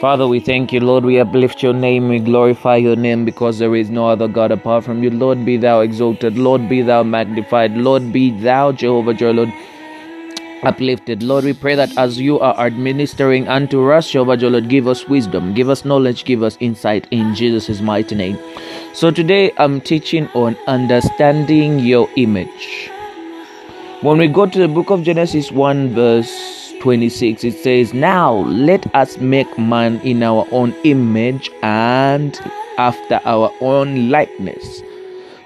Father, we thank you, Lord. We uplift your name. We glorify your name because there is no other God apart from you. Lord, be thou exalted. Lord, be thou magnified. Lord, be thou, Jehovah, your Lord, uplifted. Lord, we pray that as you are administering unto us, Jehovah, Lord, give us wisdom, give us knowledge, give us insight in Jesus' mighty name. So today I'm teaching on understanding your image. When we go to the book of Genesis 1, verse 26 it says now let us make man in our own image and after our own likeness.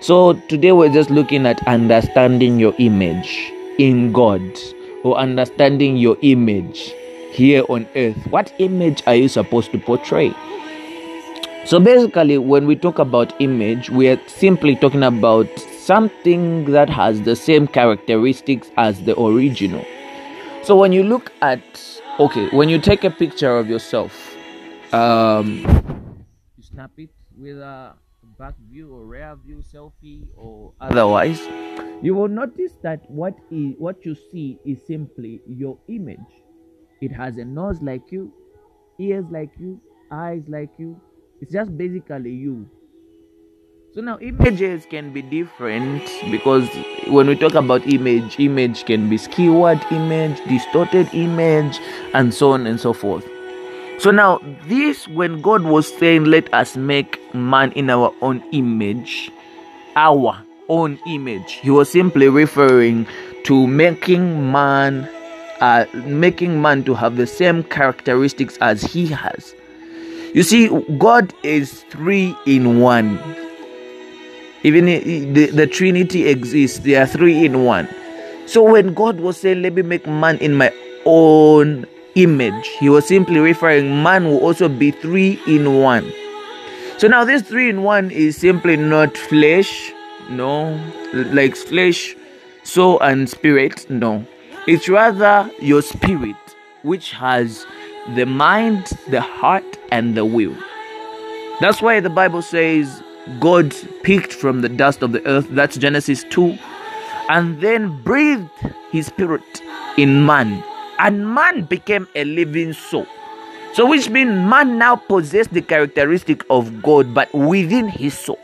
So today we're just looking at understanding your image in god or understanding your image here on earth. What image are you supposed to portray? So basically when we talk about image we are simply talking about something that has the same characteristics as the original so when you look at, okay, when you take a picture of yourself, um, you snap it with a back view or rear view selfie or otherwise, you will notice that what is what you see is simply your image. It has a nose like you, ears like you, eyes like you. It's just basically you. So now images can be different because when we talk about image, image can be skewered image, distorted image, and so on and so forth. So now this when God was saying let us make man in our own image, our own image, he was simply referring to making man uh, making man to have the same characteristics as he has. You see, God is three in one. Even the, the Trinity exists, they are three in one. So when God was saying, Let me make man in my own image, he was simply referring man will also be three in one. So now this three in one is simply not flesh, no, like flesh, soul, and spirit, no. It's rather your spirit, which has the mind, the heart, and the will. That's why the Bible says God picked from the dust of the earth, that's Genesis 2, and then breathed his spirit in man, and man became a living soul. So, which means man now possessed the characteristic of God, but within his soul.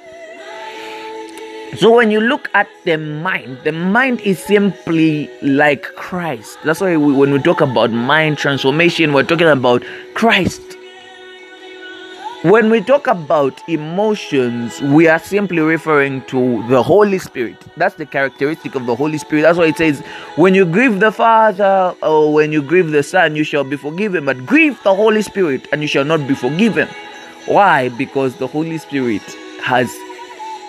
So, when you look at the mind, the mind is simply like Christ. That's why we, when we talk about mind transformation, we're talking about Christ. When we talk about emotions, we are simply referring to the Holy Spirit. That's the characteristic of the Holy Spirit. That's why it says, when you grieve the Father or when you grieve the Son, you shall be forgiven. But grieve the Holy Spirit and you shall not be forgiven. Why? Because the Holy Spirit has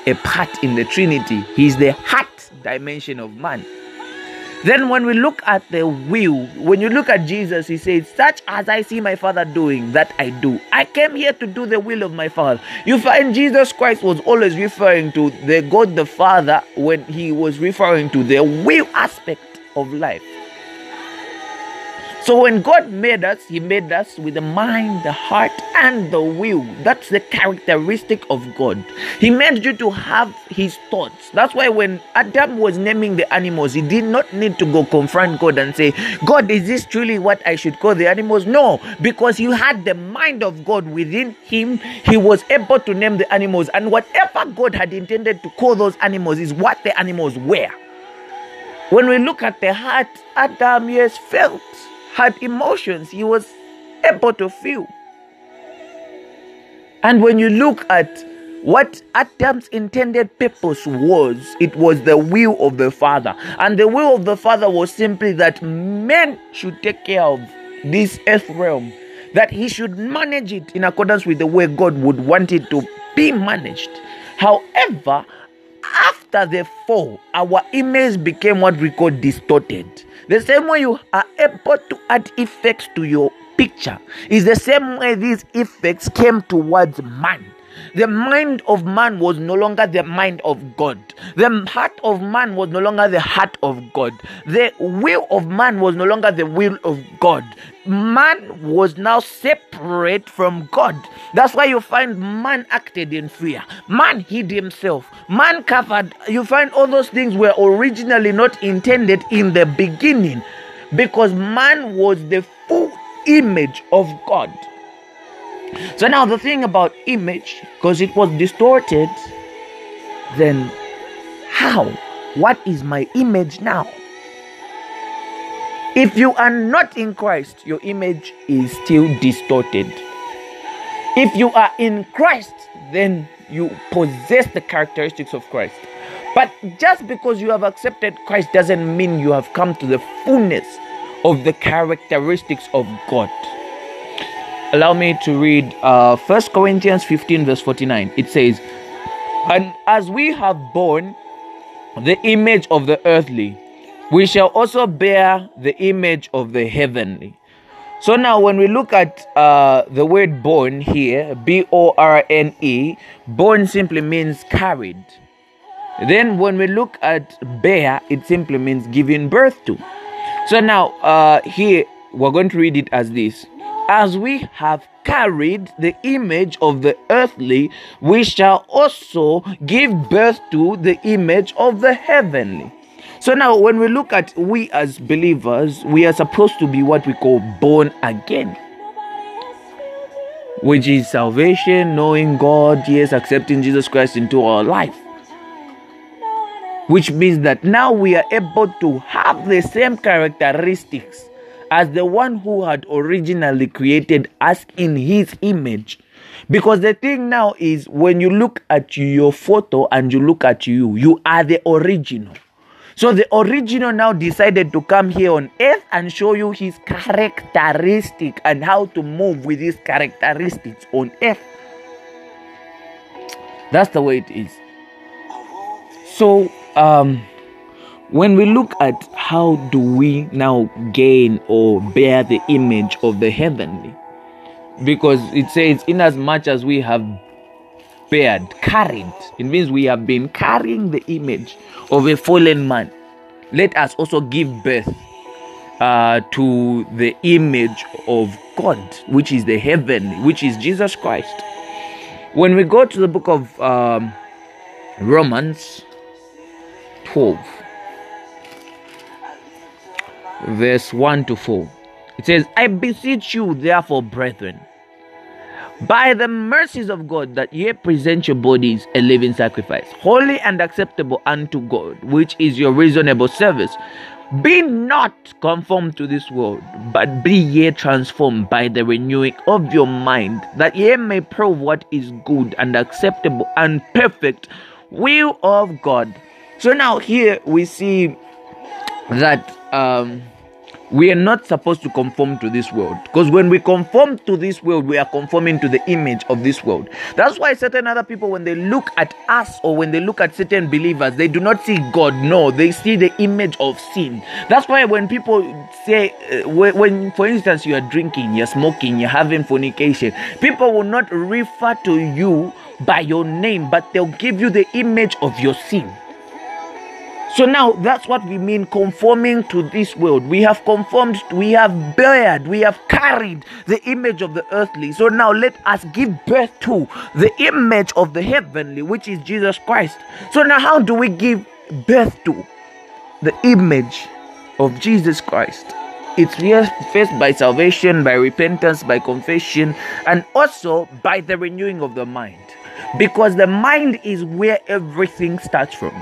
a part in the Trinity. He's the heart dimension of man. Then, when we look at the will, when you look at Jesus, he says, Such as I see my Father doing, that I do. I came here to do the will of my Father. You find Jesus Christ was always referring to the God the Father when he was referring to the will aspect of life. So when God made us, He made us with the mind, the heart, and the will. That's the characteristic of God. He made you to have His thoughts. That's why when Adam was naming the animals, he did not need to go confront God and say, God, is this truly what I should call the animals? No, because he had the mind of God within him. He was able to name the animals, and whatever God had intended to call those animals is what the animals were. When we look at the heart, Adam, yes, felt had emotions, he was able to feel. And when you look at what Adam's intended purpose was, it was the will of the Father. And the will of the Father was simply that men should take care of this earth realm, that he should manage it in accordance with the way God would want it to be managed. However, after the fall, our image became what we call distorted. The same way you are able to add effects to your picture is the same way these effects came towards man. The mind of man was no longer the mind of God. The heart of man was no longer the heart of God. The will of man was no longer the will of God. Man was now separate from God. That's why you find man acted in fear. Man hid himself. Man covered. You find all those things were originally not intended in the beginning because man was the full image of God. So now the thing about image, because it was distorted, then how? What is my image now? If you are not in Christ, your image is still distorted. If you are in Christ, then you possess the characteristics of Christ. But just because you have accepted Christ doesn't mean you have come to the fullness of the characteristics of God. Allow me to read uh, 1 Corinthians 15, verse 49. It says, And as we have borne the image of the earthly, we shall also bear the image of the heavenly. So now, when we look at uh, the word born here, B O R N E, born simply means carried. Then, when we look at bear, it simply means giving birth to. So now, uh, here we're going to read it as this As we have carried the image of the earthly, we shall also give birth to the image of the heavenly. So now, when we look at we as believers, we are supposed to be what we call born again, which is salvation, knowing God, yes, accepting Jesus Christ into our life. Which means that now we are able to have the same characteristics as the one who had originally created us in his image. Because the thing now is when you look at your photo and you look at you, you are the original. So the original now decided to come here on earth and show you his characteristic and how to move with his characteristics on earth. That's the way it is. So um when we look at how do we now gain or bear the image of the heavenly because it says in as much as we have bared, carried. It means we have been carrying the image of a fallen man. Let us also give birth uh, to the image of God, which is the heavenly, which is Jesus Christ. When we go to the book of um, Romans 12, verse 1 to 4, it says, I beseech you, therefore, brethren, by the mercies of God that ye present your bodies a living sacrifice, holy and acceptable unto God, which is your reasonable service. Be not conformed to this world, but be ye transformed by the renewing of your mind, that ye may prove what is good and acceptable and perfect will of God. So now here we see that um we are not supposed to conform to this world. Because when we conform to this world we are conforming to the image of this world. That's why certain other people when they look at us or when they look at certain believers they do not see god no they see the image of sin. That's why when people say uh, when, for instance you are drinking you're smoking you're having fornication people will not refer to you by your name but they'll give you the image of your sin so now that's what we mean conforming to this world. We have conformed, we have bared, we have carried the image of the earthly. So now let us give birth to the image of the heavenly, which is Jesus Christ. So now, how do we give birth to the image of Jesus Christ? It's first by salvation, by repentance, by confession, and also by the renewing of the mind. Because the mind is where everything starts from.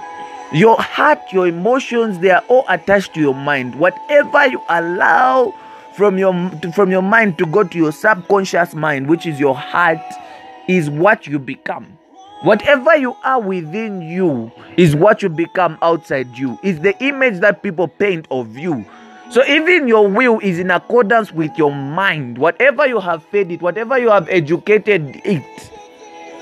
Your heart, your emotions, they are all attached to your mind. Whatever you allow from your from your mind to go to your subconscious mind, which is your heart, is what you become. Whatever you are within you is what you become outside you. Is the image that people paint of you. So even your will is in accordance with your mind. Whatever you have fed it, whatever you have educated it,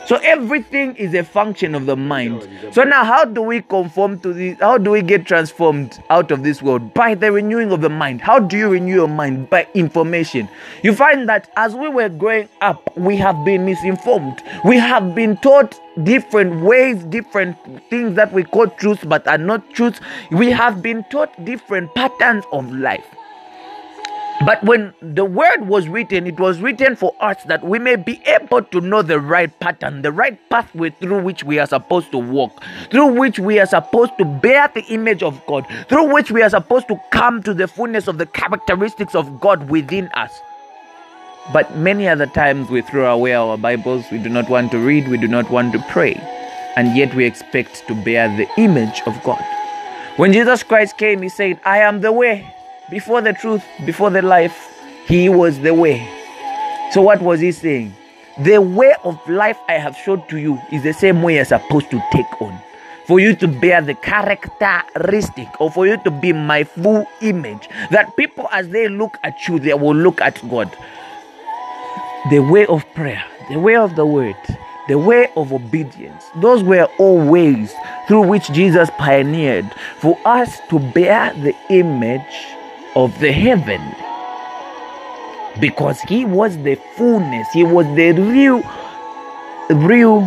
so everything is a function of the mind. So now, how do we conform to this? How do we get transformed out of this world? By the renewing of the mind. How do you renew your mind? By information. You find that as we were growing up, we have been misinformed. We have been taught different ways, different things that we call truths but are not truths. We have been taught different patterns of life. But when the word was written, it was written for us that we may be able to know the right pattern, the right pathway through which we are supposed to walk, through which we are supposed to bear the image of God, through which we are supposed to come to the fullness of the characteristics of God within us. But many other times we throw away our Bibles, we do not want to read, we do not want to pray, and yet we expect to bear the image of God. When Jesus Christ came, He said, I am the way, before the truth, before the life. He was the way. So, what was He saying? The way of life I have showed to you is the same way you're supposed to take on. For you to bear the characteristic, or for you to be my full image, that people, as they look at you, they will look at God. The way of prayer, the way of the word, the way of obedience. Those were all ways through which Jesus pioneered for us to bear the image of the heaven. Because he was the fullness, he was the real, real.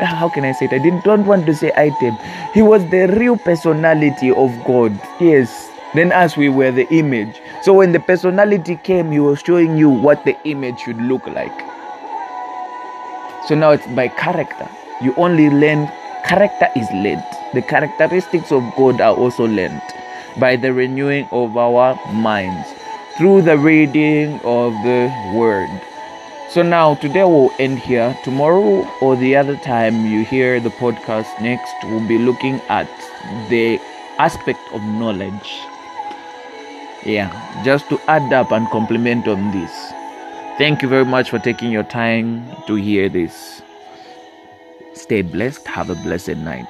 How can I say it? I didn't don't want to say item. He was the real personality of God. Yes. Then as we were the image. So when the personality came, he was showing you what the image should look like. So now it's by character. You only learn, character is learned. The characteristics of God are also learned by the renewing of our minds through the reading of the word. So now today we'll end here. Tomorrow or the other time you hear the podcast next, we'll be looking at the aspect of knowledge. Yeah, just to add up and complement on this. Thank you very much for taking your time to hear this. Stay blessed. Have a blessed night.